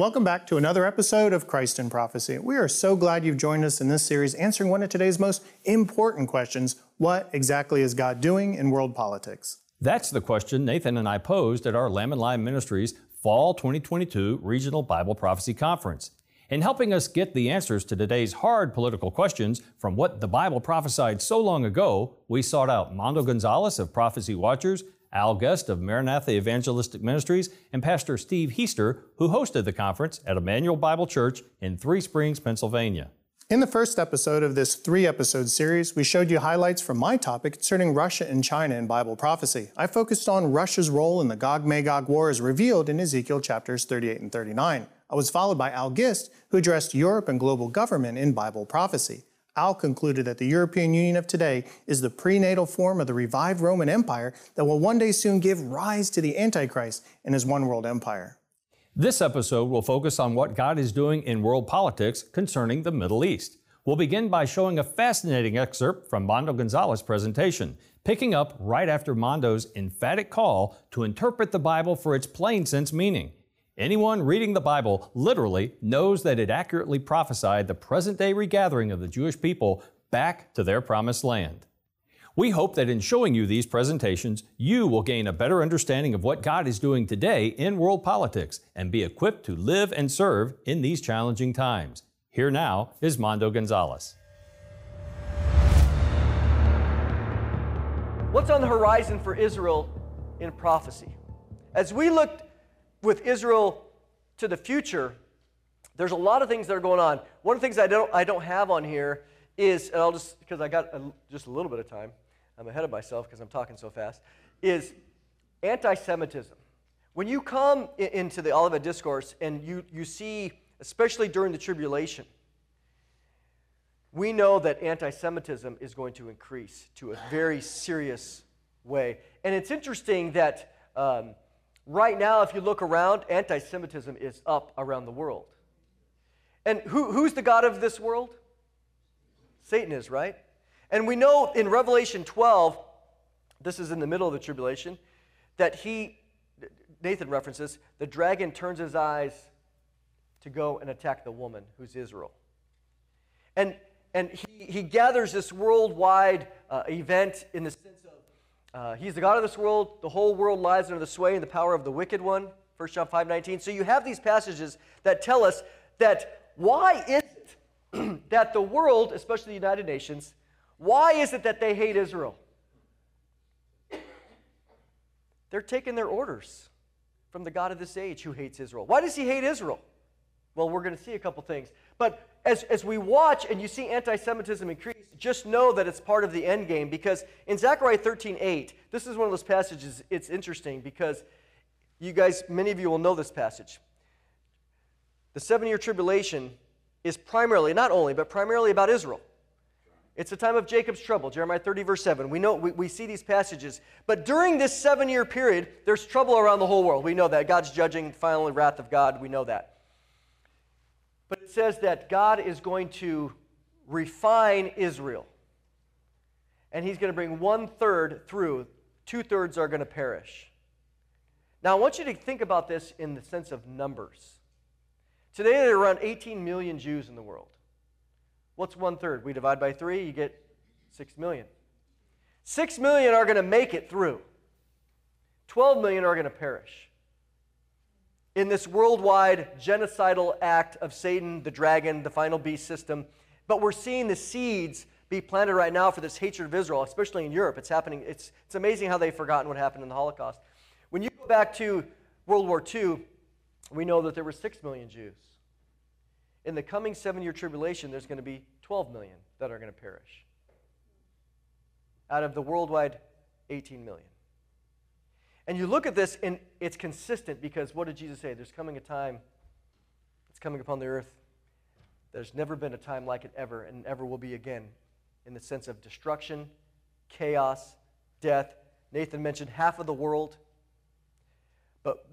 Welcome back to another episode of Christ in Prophecy. We are so glad you've joined us in this series answering one of today's most important questions What exactly is God doing in world politics? That's the question Nathan and I posed at our Lamb and Lion Ministries Fall 2022 Regional Bible Prophecy Conference. In helping us get the answers to today's hard political questions from what the Bible prophesied so long ago, we sought out Mondo Gonzales of Prophecy Watchers Al Gist of Maranatha Evangelistic Ministries, and Pastor Steve Heister, who hosted the conference at Emmanuel Bible Church in Three Springs, Pennsylvania. In the first episode of this three episode series, we showed you highlights from my topic concerning Russia and China in Bible prophecy. I focused on Russia's role in the Gog Magog War as revealed in Ezekiel chapters 38 and 39. I was followed by Al Gist, who addressed Europe and global government in Bible prophecy. Al concluded that the European Union of today is the prenatal form of the revived Roman Empire that will one day soon give rise to the Antichrist and his one world empire. This episode will focus on what God is doing in world politics concerning the Middle East. We'll begin by showing a fascinating excerpt from Mondo Gonzales's presentation, picking up right after Mondo's emphatic call to interpret the Bible for its plain sense meaning. Anyone reading the Bible literally knows that it accurately prophesied the present day regathering of the Jewish people back to their promised land. We hope that in showing you these presentations, you will gain a better understanding of what God is doing today in world politics and be equipped to live and serve in these challenging times. Here now is Mondo Gonzales. What's on the horizon for Israel in prophecy? As we looked with Israel to the future, there's a lot of things that are going on. One of the things I don't, I don't have on here is, and I'll just, because I got a, just a little bit of time, I'm ahead of myself because I'm talking so fast, is anti Semitism. When you come into the Olivet Discourse and you, you see, especially during the tribulation, we know that anti Semitism is going to increase to a very serious way. And it's interesting that um, Right now, if you look around, anti Semitism is up around the world. And who, who's the God of this world? Satan is, right? And we know in Revelation 12, this is in the middle of the tribulation, that he, Nathan references, the dragon turns his eyes to go and attack the woman who's Israel. And, and he, he gathers this worldwide uh, event in the sense uh, he's the God of this world. The whole world lies under the sway and the power of the wicked one. 1 John 5 19. So you have these passages that tell us that why is it that the world, especially the United Nations, why is it that they hate Israel? They're taking their orders from the God of this age who hates Israel. Why does he hate Israel? Well, we're going to see a couple things. But as, as we watch and you see anti Semitism increase, just know that it's part of the end game because in Zechariah 13 8, this is one of those passages, it's interesting because you guys, many of you will know this passage. The seven year tribulation is primarily, not only, but primarily about Israel. It's a time of Jacob's trouble, Jeremiah 30, verse 7. We know we, we see these passages. But during this seven year period, there's trouble around the whole world. We know that. God's judging, finally, wrath of God. We know that. But it says that God is going to refine Israel. And he's going to bring one third through, two thirds are going to perish. Now, I want you to think about this in the sense of numbers. Today, there are around 18 million Jews in the world. What's one third? We divide by three, you get 6 million. 6 million are going to make it through, 12 million are going to perish in this worldwide genocidal act of Satan, the dragon, the final beast system. But we're seeing the seeds be planted right now for this hatred of Israel, especially in Europe. It's happening. It's, it's amazing how they've forgotten what happened in the Holocaust. When you go back to World War II, we know that there were 6 million Jews. In the coming seven year tribulation, there's going to be 12 million that are going to perish out of the worldwide 18 million. And you look at this, and it's consistent because what did Jesus say? There's coming a time that's coming upon the earth. There's never been a time like it ever, and ever will be again, in the sense of destruction, chaos, death. Nathan mentioned half of the world. But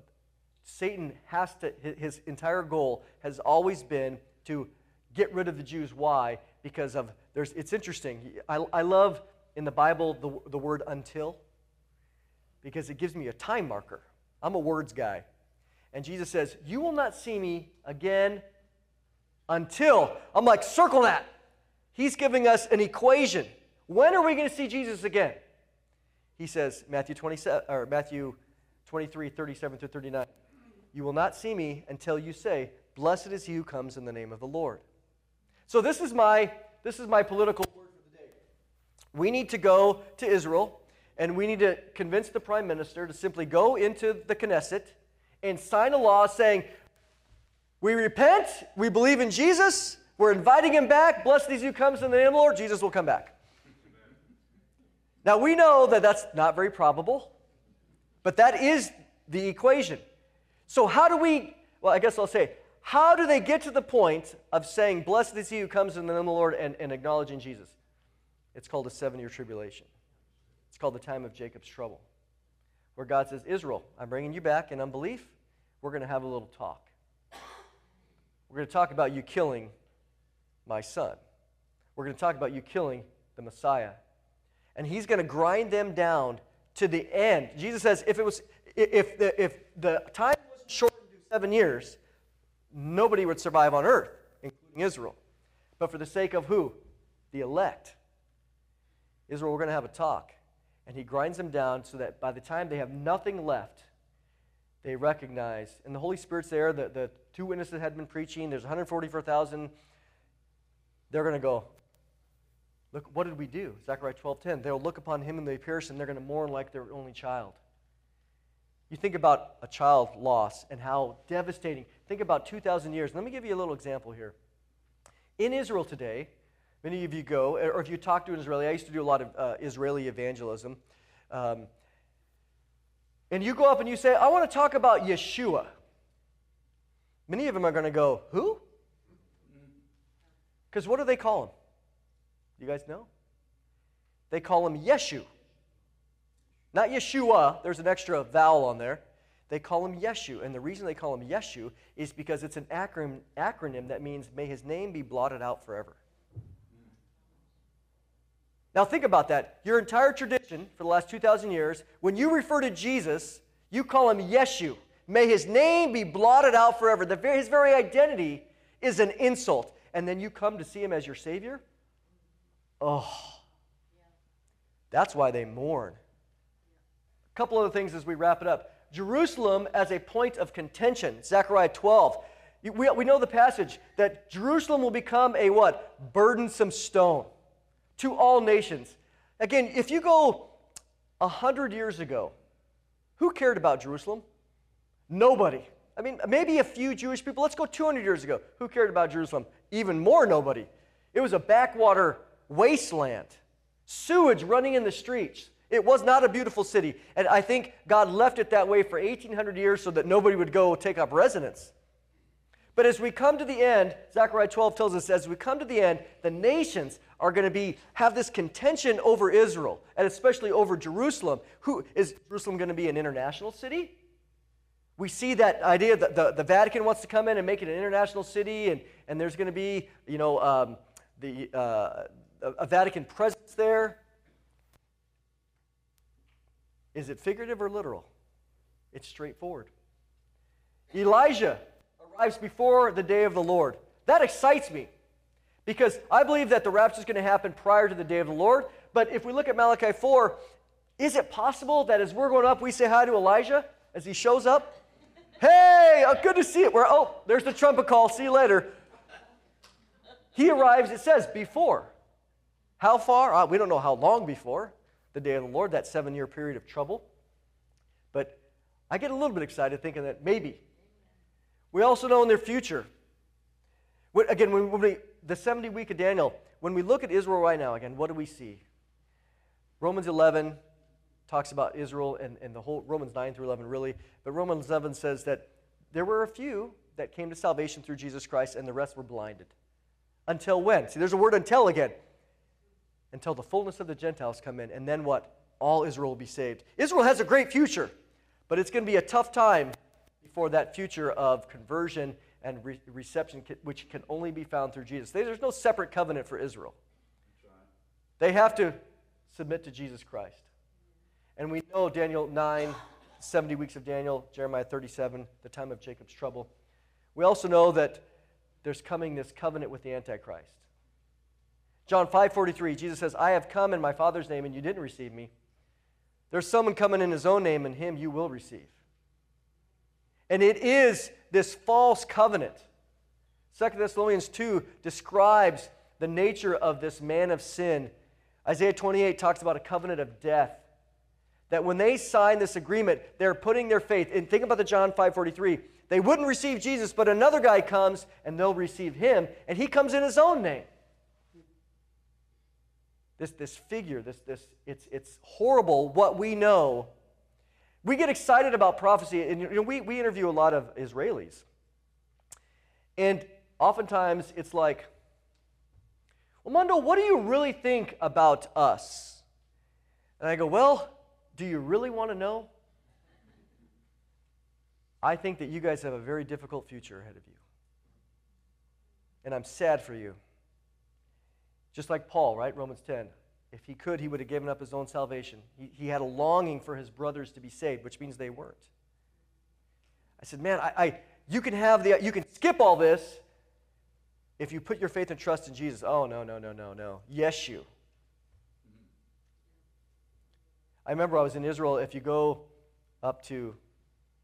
Satan has to, his entire goal has always been to get rid of the Jews. Why? Because of, there's, it's interesting. I, I love in the Bible the, the word until because it gives me a time marker. I'm a words guy. And Jesus says, You will not see me again until. I'm like, circle that. He's giving us an equation. When are we going to see Jesus again? He says, Matthew 27 or Matthew 23, 37 to 39. You will not see me until you say, Blessed is he who comes in the name of the Lord. So this is my this is my political word for the day. We need to go to Israel and we need to convince the prime minister to simply go into the Knesset and sign a law saying, We repent, we believe in Jesus, we're inviting him back. Blessed is who comes in the name of the Lord, Jesus will come back. Now we know that that's not very probable, but that is the equation. So, how do we, well, I guess I'll say, how do they get to the point of saying, Blessed is he who comes in the name of the Lord and, and acknowledging Jesus? It's called a seven year tribulation. It's called the time of Jacob's trouble, where God says, Israel, I'm bringing you back in unbelief. We're going to have a little talk. We're going to talk about you killing my son. We're going to talk about you killing the Messiah. And he's going to grind them down to the end. Jesus says, if it was if the, if the time was shortened to seven years, nobody would survive on earth, including Israel. But for the sake of who? The elect. Israel, we're going to have a talk and he grinds them down so that by the time they have nothing left, they recognize, and the Holy Spirit's there, the, the two witnesses had been preaching, there's 144,000. They're going to go, Look, what did we do? Zechariah 12:10. They'll look upon him and they pierce, and they're going to mourn like their only child. You think about a child loss and how devastating. Think about 2,000 years. Let me give you a little example here. In Israel today, Many of you go, or if you talk to an Israeli, I used to do a lot of uh, Israeli evangelism. Um, and you go up and you say, I want to talk about Yeshua. Many of them are going to go, Who? Because what do they call him? You guys know? They call him Yeshu. Not Yeshua, there's an extra vowel on there. They call him Yeshu. And the reason they call him Yeshu is because it's an acronym, acronym that means, May his name be blotted out forever. Now, think about that. Your entire tradition for the last 2,000 years, when you refer to Jesus, you call him Yeshu. May his name be blotted out forever. The, his very identity is an insult. And then you come to see him as your Savior? Oh, that's why they mourn. A couple other things as we wrap it up. Jerusalem as a point of contention, Zechariah 12. We, we know the passage that Jerusalem will become a what? Burdensome stone to all nations. Again, if you go a hundred years ago, who cared about Jerusalem? Nobody. I mean, maybe a few Jewish people. Let's go 200 years ago. Who cared about Jerusalem? Even more, nobody. It was a backwater wasteland, sewage running in the streets. It was not a beautiful city. And I think God left it that way for 1,800 years so that nobody would go take up residence. But as we come to the end, Zechariah 12 tells us as we come to the end, the nations are going to be have this contention over Israel, and especially over Jerusalem. Who is Jerusalem going to be an international city? We see that idea that the, the Vatican wants to come in and make it an international city, and, and there's going to be, you know, um, the, uh, a Vatican presence there. Is it figurative or literal? It's straightforward. Elijah arrives before the day of the Lord. That excites me because I believe that the rapture is going to happen prior to the day of the Lord. But if we look at Malachi 4, is it possible that as we're going up, we say hi to Elijah as he shows up? Hey, oh, good to see it. We're, oh, there's the trumpet call. See you later. He arrives, it says, before. How far? Uh, we don't know how long before the day of the Lord, that seven year period of trouble. But I get a little bit excited thinking that maybe we also know in their future. Again, when we, the 70 week of Daniel, when we look at Israel right now, again, what do we see? Romans 11, talks about Israel and, and the whole Romans 9 through 11, really. But Romans 11 says that there were a few that came to salvation through Jesus Christ, and the rest were blinded. Until when? See, there's a word until again. Until the fullness of the Gentiles come in, and then what? All Israel will be saved. Israel has a great future, but it's going to be a tough time before that future of conversion and re- reception, which can only be found through Jesus. There's no separate covenant for Israel. They have to submit to Jesus Christ. And we know Daniel 9, 70 weeks of Daniel, Jeremiah 37, the time of Jacob's trouble. We also know that there's coming this covenant with the Antichrist. John 5:43, Jesus says, "I have come in my Father's name and you didn't receive me. There's someone coming in his own name and him you will receive." And it is this false covenant. 2 Thessalonians 2 describes the nature of this man of sin. Isaiah 28 talks about a covenant of death. That when they sign this agreement, they're putting their faith. And think about the John 5:43. They wouldn't receive Jesus, but another guy comes and they'll receive him, and he comes in his own name. This, this figure, this, this, it's, it's horrible what we know. We get excited about prophecy, and you know, we, we interview a lot of Israelis. And oftentimes it's like, well, Mondo, what do you really think about us? And I go, well, do you really want to know? I think that you guys have a very difficult future ahead of you. And I'm sad for you. Just like Paul, right? Romans 10. If he could, he would have given up his own salvation. He, he had a longing for his brothers to be saved, which means they weren't. I said, man, I, I, you can have the, you can skip all this if you put your faith and trust in Jesus. Oh, no, no, no, no, no. Yes, you. I remember I was in Israel. If you go up to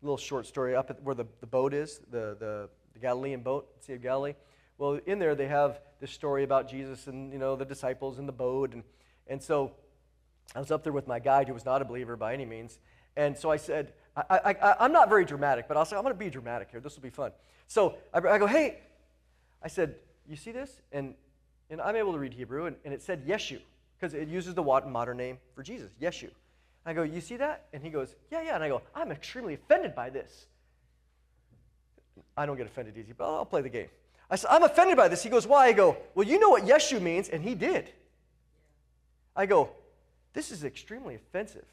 a little short story, up at where the, the boat is, the, the, the Galilean boat, Sea of Galilee. Well, in there they have this story about Jesus and you know the disciples in the boat, and and so I was up there with my guide who was not a believer by any means, and so I said, I, am not very dramatic, but I'll say I'm going to be dramatic here. This will be fun. So I, I, go, hey, I said, you see this? And and I'm able to read Hebrew, and, and it said Yeshu because it uses the modern name for Jesus, Yeshu. I go, You see that? And he goes, Yeah, yeah. And I go, I'm extremely offended by this. I don't get offended easy, but I'll play the game. I said, I'm offended by this. He goes, Why? I go, Well, you know what Yeshu means, and he did. I go, This is extremely offensive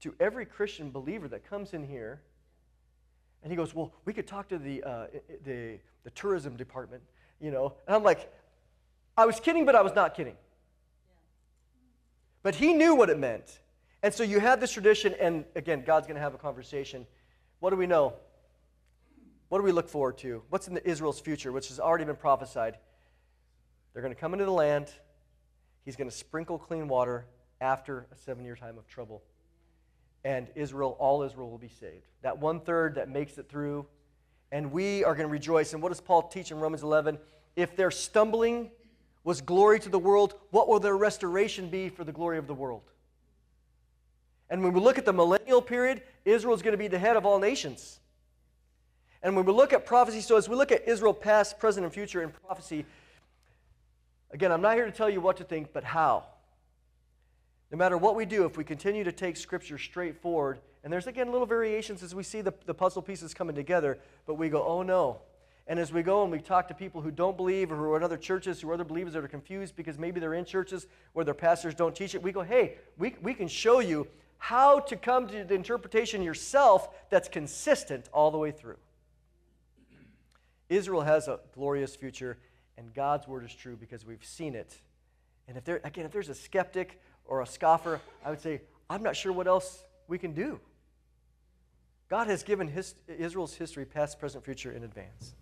to every Christian believer that comes in here. And he goes, Well, we could talk to the, uh, the, the tourism department, you know. And I'm like, I was kidding, but I was not kidding. But he knew what it meant. And so you have this tradition, and again, God's going to have a conversation. What do we know? What do we look forward to? What's in Israel's future, which has already been prophesied? They're going to come into the land. He's going to sprinkle clean water after a seven year time of trouble. And Israel, all Israel will be saved. That one third that makes it through. And we are going to rejoice. And what does Paul teach in Romans 11? If their stumbling was glory to the world, what will their restoration be for the glory of the world? And when we look at the millennial period, Israel is going to be the head of all nations. And when we look at prophecy, so as we look at Israel past, present, and future in prophecy, again, I'm not here to tell you what to think, but how. No matter what we do, if we continue to take Scripture straight forward, and there's again little variations as we see the, the puzzle pieces coming together, but we go, oh no. And as we go and we talk to people who don't believe or who are in other churches, who are other believers that are confused because maybe they're in churches where their pastors don't teach it, we go, hey, we, we can show you how to come to the interpretation yourself that's consistent all the way through. Israel has a glorious future, and God's word is true because we've seen it. And if there, again, if there's a skeptic or a scoffer, I would say, I'm not sure what else we can do. God has given his, Israel's history, past, present, future, in advance.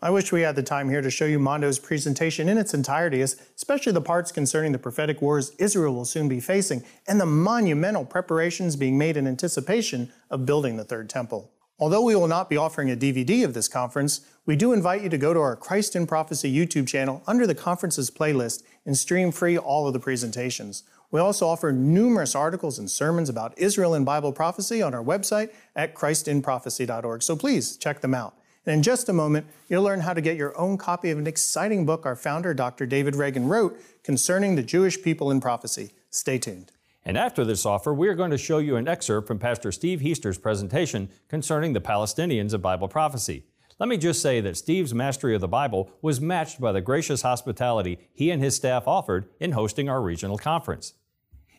I wish we had the time here to show you Mondo's presentation in its entirety, especially the parts concerning the prophetic wars Israel will soon be facing and the monumental preparations being made in anticipation of building the Third Temple. Although we will not be offering a DVD of this conference, we do invite you to go to our Christ in Prophecy YouTube channel under the conferences playlist and stream free all of the presentations. We also offer numerous articles and sermons about Israel and Bible prophecy on our website at christinprophecy.org, so please check them out. And in just a moment, you'll learn how to get your own copy of an exciting book our founder, Dr. David Reagan, wrote concerning the Jewish people in prophecy. Stay tuned. And after this offer, we are going to show you an excerpt from Pastor Steve Heister's presentation concerning the Palestinians of Bible prophecy. Let me just say that Steve's mastery of the Bible was matched by the gracious hospitality he and his staff offered in hosting our regional conference.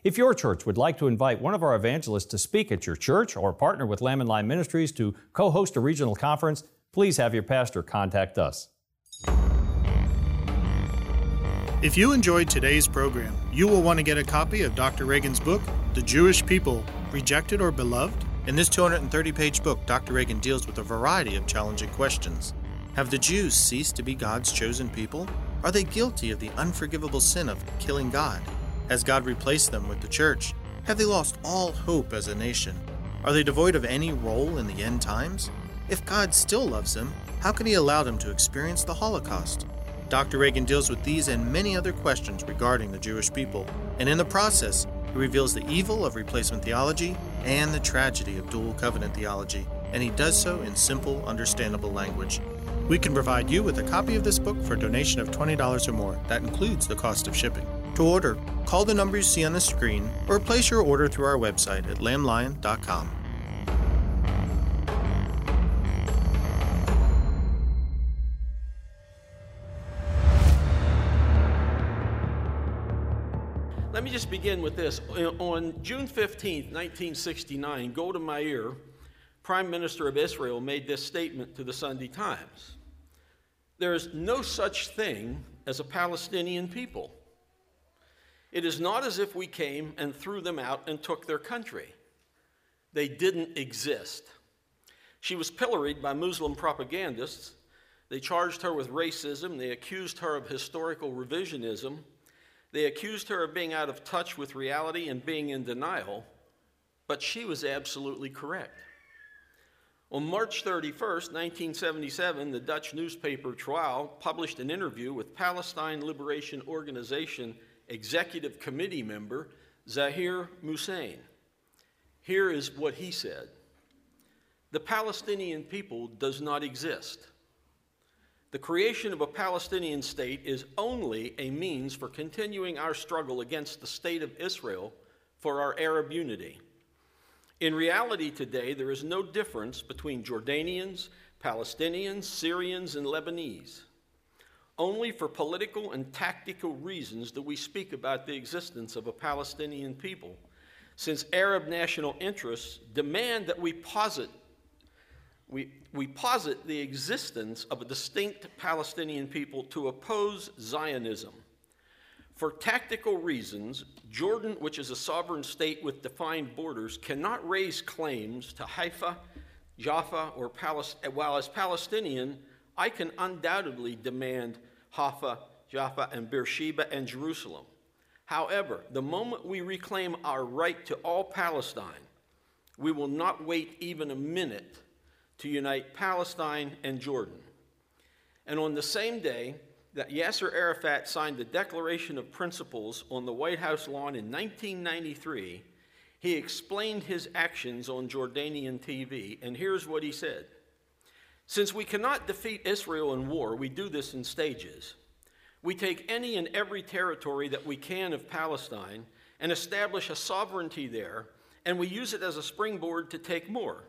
If your church would like to invite one of our evangelists to speak at your church or partner with Lamb and Lion Ministries to co host a regional conference, please have your pastor contact us. If you enjoyed today's program, you will want to get a copy of Dr. Reagan's book, The Jewish People Rejected or Beloved? In this 230 page book, Dr. Reagan deals with a variety of challenging questions. Have the Jews ceased to be God's chosen people? Are they guilty of the unforgivable sin of killing God? Has God replaced them with the church? Have they lost all hope as a nation? Are they devoid of any role in the end times? If God still loves them, how can He allow them to experience the Holocaust? Dr. Reagan deals with these and many other questions regarding the Jewish people, and in the process, he reveals the evil of replacement theology and the tragedy of dual covenant theology, and he does so in simple, understandable language. We can provide you with a copy of this book for a donation of $20 or more. That includes the cost of shipping. To order, call the number you see on the screen or place your order through our website at lamblion.com. me just begin with this. Uh, on June 15, 1969, Golda Meir, Prime Minister of Israel, made this statement to the Sunday Times There is no such thing as a Palestinian people. It is not as if we came and threw them out and took their country. They didn't exist. She was pilloried by Muslim propagandists. They charged her with racism, they accused her of historical revisionism. They accused her of being out of touch with reality and being in denial, but she was absolutely correct. On March 31st, 1977, the Dutch newspaper Trouw published an interview with Palestine Liberation Organization Executive Committee member Zahir Muhsein. Here is what he said The Palestinian people does not exist. The creation of a Palestinian state is only a means for continuing our struggle against the state of Israel for our Arab unity. In reality, today, there is no difference between Jordanians, Palestinians, Syrians, and Lebanese. Only for political and tactical reasons do we speak about the existence of a Palestinian people, since Arab national interests demand that we posit we, we posit the existence of a distinct Palestinian people to oppose Zionism. For tactical reasons, Jordan, which is a sovereign state with defined borders, cannot raise claims to Haifa, Jaffa, or Palestine, while as Palestinian, I can undoubtedly demand Haifa, Jaffa, and Beersheba and Jerusalem. However, the moment we reclaim our right to all Palestine, we will not wait even a minute to unite Palestine and Jordan. And on the same day that Yasser Arafat signed the Declaration of Principles on the White House lawn in 1993, he explained his actions on Jordanian TV, and here's what he said Since we cannot defeat Israel in war, we do this in stages. We take any and every territory that we can of Palestine and establish a sovereignty there, and we use it as a springboard to take more.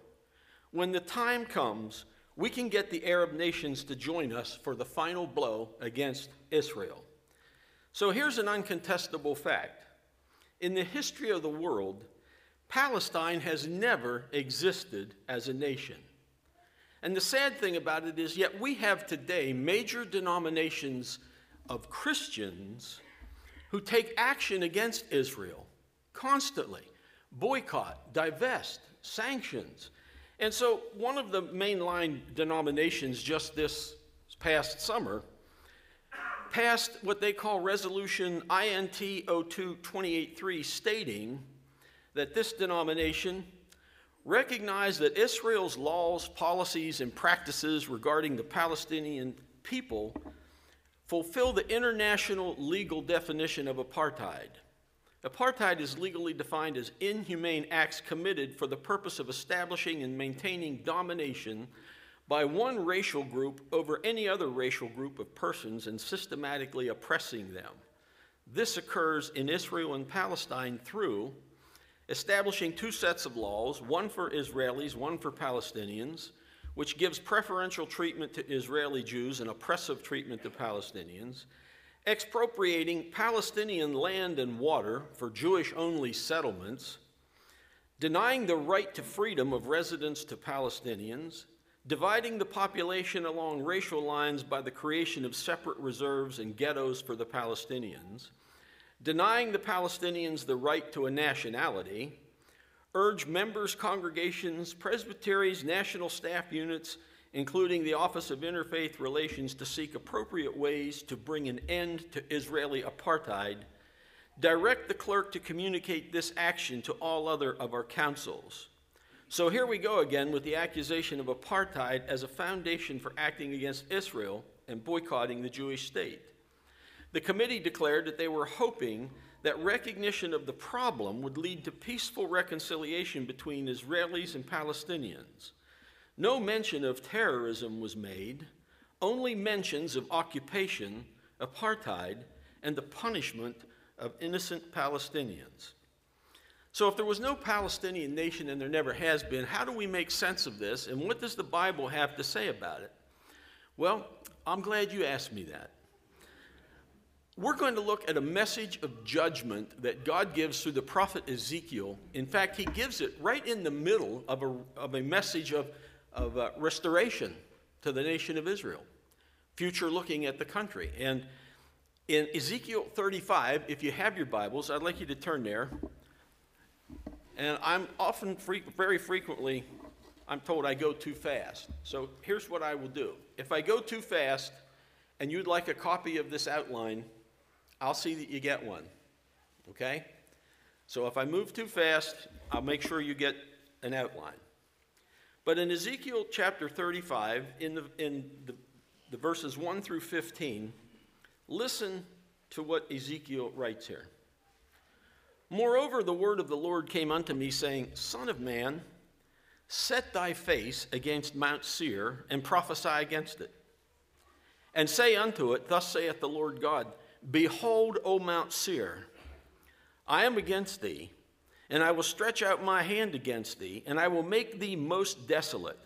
When the time comes, we can get the Arab nations to join us for the final blow against Israel. So here's an uncontestable fact. In the history of the world, Palestine has never existed as a nation. And the sad thing about it is, yet we have today major denominations of Christians who take action against Israel constantly boycott, divest, sanctions. And so, one of the mainline denominations just this past summer passed what they call Resolution INT 02 stating that this denomination recognized that Israel's laws, policies, and practices regarding the Palestinian people fulfill the international legal definition of apartheid. Apartheid is legally defined as inhumane acts committed for the purpose of establishing and maintaining domination by one racial group over any other racial group of persons and systematically oppressing them. This occurs in Israel and Palestine through establishing two sets of laws, one for Israelis, one for Palestinians, which gives preferential treatment to Israeli Jews and oppressive treatment to Palestinians, expropriating Palestinian land and water for Jewish only settlements, denying the right to freedom of residence to Palestinians, dividing the population along racial lines by the creation of separate reserves and ghettos for the Palestinians, denying the Palestinians the right to a nationality, urge members, congregations, presbyteries, national staff units, including the Office of Interfaith Relations, to seek appropriate ways to bring an end to Israeli apartheid, direct the clerk to communicate this action to all other of our councils. So here we go again with the accusation of apartheid as a foundation for acting against Israel and boycotting the Jewish state. The committee declared that they were hoping that recognition of the problem would lead to peaceful reconciliation between Israelis and Palestinians. No mention of terrorism was made, only mentions of occupation, apartheid, and the punishment of innocent Palestinians. So, if there was no Palestinian nation and there never has been, how do we make sense of this and what does the Bible have to say about it? Well, I'm glad you asked me that. We're going to look at a message of judgment that God gives through the prophet Ezekiel. In fact, he gives it right in the middle of a, of a message of, of uh, restoration to the nation of Israel, future looking at the country. And in Ezekiel 35, if you have your Bibles, I'd like you to turn there. And I'm often, very frequently, I'm told I go too fast. So here's what I will do. If I go too fast and you'd like a copy of this outline, I'll see that you get one. Okay? So if I move too fast, I'll make sure you get an outline. But in Ezekiel chapter 35, in the, in the, the verses 1 through 15, listen to what Ezekiel writes here. Moreover, the word of the Lord came unto me, saying, Son of man, set thy face against Mount Seir, and prophesy against it. And say unto it, Thus saith the Lord God, Behold, O Mount Seir, I am against thee, and I will stretch out my hand against thee, and I will make thee most desolate.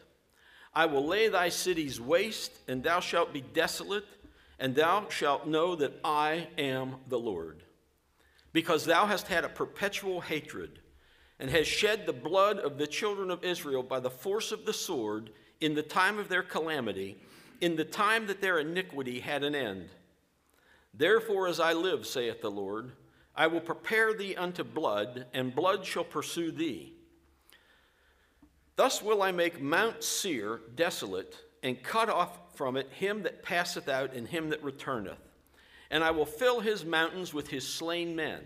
I will lay thy cities waste, and thou shalt be desolate, and thou shalt know that I am the Lord because thou hast had a perpetual hatred and hast shed the blood of the children of Israel by the force of the sword in the time of their calamity, in the time that their iniquity had an end. Therefore, as I live, saith the Lord, I will prepare thee unto blood, and blood shall pursue thee. Thus will I make Mount Seir desolate, and cut off from it him that passeth out and him that returneth and I will fill his mountains with his slain men.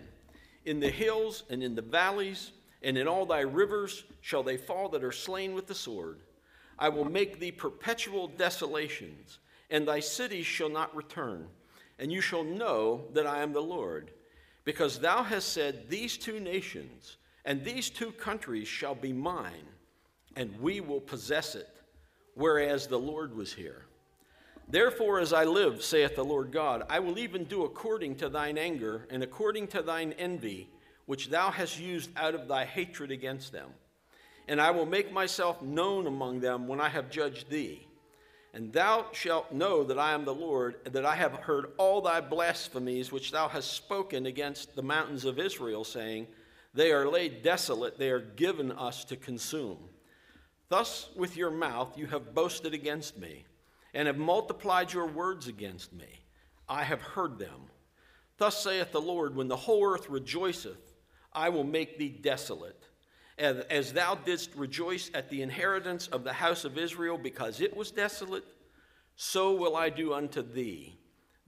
In the hills and in the valleys and in all thy rivers shall they fall that are slain with the sword. I will make thee perpetual desolations, and thy cities shall not return. And you shall know that I am the Lord, because thou hast said, These two nations and these two countries shall be mine, and we will possess it, whereas the Lord was here. Therefore, as I live, saith the Lord God, I will even do according to thine anger and according to thine envy, which thou hast used out of thy hatred against them. And I will make myself known among them when I have judged thee. And thou shalt know that I am the Lord, and that I have heard all thy blasphemies which thou hast spoken against the mountains of Israel, saying, They are laid desolate, they are given us to consume. Thus with your mouth you have boasted against me and have multiplied your words against me. I have heard them. Thus saith the Lord, when the whole earth rejoiceth, I will make thee desolate. As, thou didst rejoice at the inheritance of the house of Israel because it was desolate, so will I do unto thee.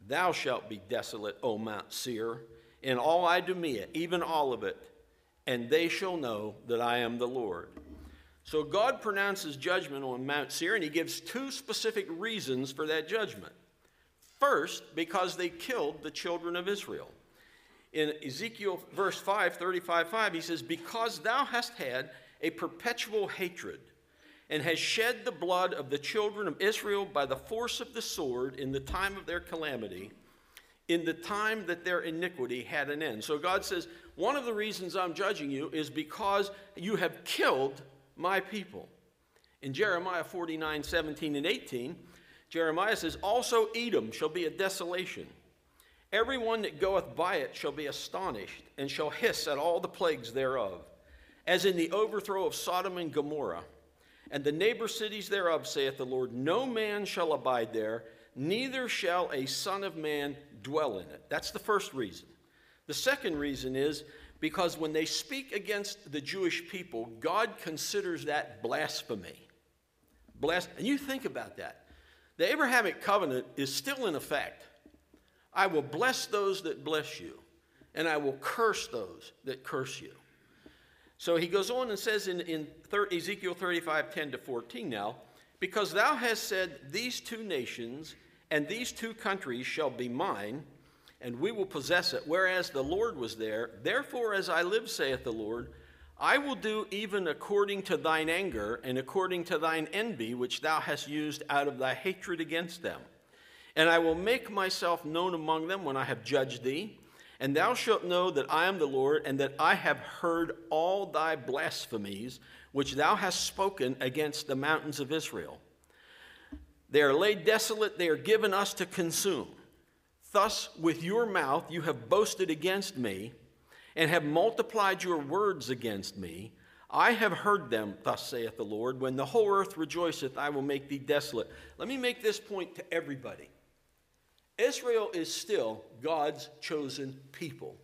Thou shalt be desolate, O Mount Seir, in all Idumea, even all of it, and they shall know that I am the Lord. So God pronounces judgment on Mount Seir, and he gives two specific reasons for that judgment. First, because they killed the children of Israel. In Ezekiel verse 5, 35 5, he says, Because thou hast had a perpetual hatred, and has shed the blood of the children of Israel by the force of the sword in the time of their calamity, in the time that their iniquity had an end. So God says, One of the reasons I'm judging you is because you have killed my people. In Jeremiah 49 17 and 18, Jeremiah says, Also Edom shall be a desolation. Everyone that goeth by it shall be astonished, and shall hiss at all the plagues thereof, as in the overthrow of Sodom and Gomorrah. And the neighbor cities thereof, saith the Lord, No man shall abide there, neither shall a son of man dwell in it. That's the first reason. The second reason is because when they speak against the Jewish people, God considers that blasphemy. Blas- and you think about that. The Abrahamic covenant is still in effect. I will bless those that bless you, and I will curse those that curse you. So he goes on and says in, in Ezekiel 35 10 to 14 now, because thou hast said, These two nations and these two countries shall be mine, and we will possess it, whereas the Lord was there. Therefore, as I live, saith the Lord, I will do even according to thine anger and according to thine envy, which thou hast used out of thy hatred against them. And I will make myself known among them when I have judged thee. And thou shalt know that I am the Lord, and that I have heard all thy blasphemies, which thou hast spoken against the mountains of Israel. They are laid desolate, they are given us to consume. Thus, with your mouth you have boasted against me, and have multiplied your words against me. I have heard them, thus saith the Lord. When the whole earth rejoiceth, I will make thee desolate. Let me make this point to everybody Israel is still God's chosen people.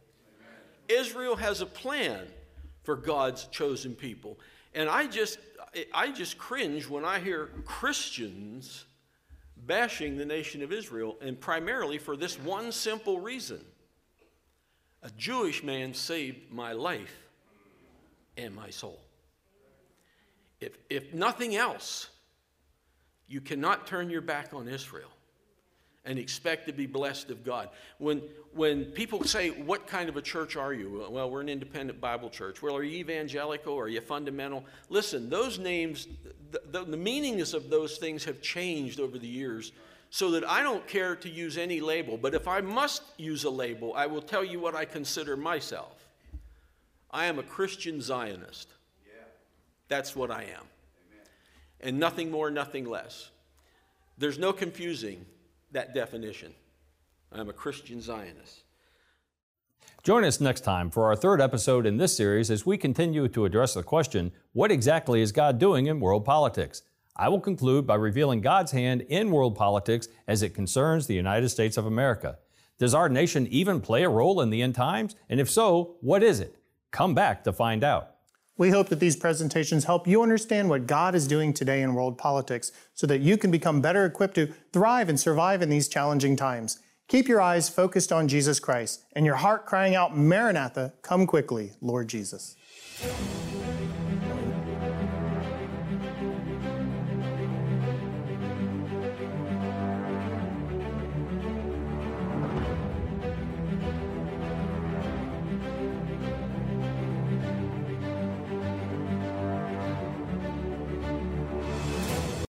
Israel has a plan for God's chosen people. And I just, I just cringe when I hear Christians bashing the nation of Israel, and primarily for this one simple reason a Jewish man saved my life and my soul. If, if nothing else, you cannot turn your back on Israel and expect to be blessed of God. When, when people say, What kind of a church are you? Well, we're an independent Bible church. Well, are you evangelical? Are you fundamental? Listen, those names, the, the, the meanings of those things have changed over the years so that I don't care to use any label. But if I must use a label, I will tell you what I consider myself. I am a Christian Zionist. That's what I am. Amen. And nothing more, nothing less. There's no confusing that definition. I'm a Christian Zionist. Join us next time for our third episode in this series as we continue to address the question what exactly is God doing in world politics? I will conclude by revealing God's hand in world politics as it concerns the United States of America. Does our nation even play a role in the end times? And if so, what is it? Come back to find out. We hope that these presentations help you understand what God is doing today in world politics so that you can become better equipped to thrive and survive in these challenging times. Keep your eyes focused on Jesus Christ and your heart crying out, Maranatha, come quickly, Lord Jesus.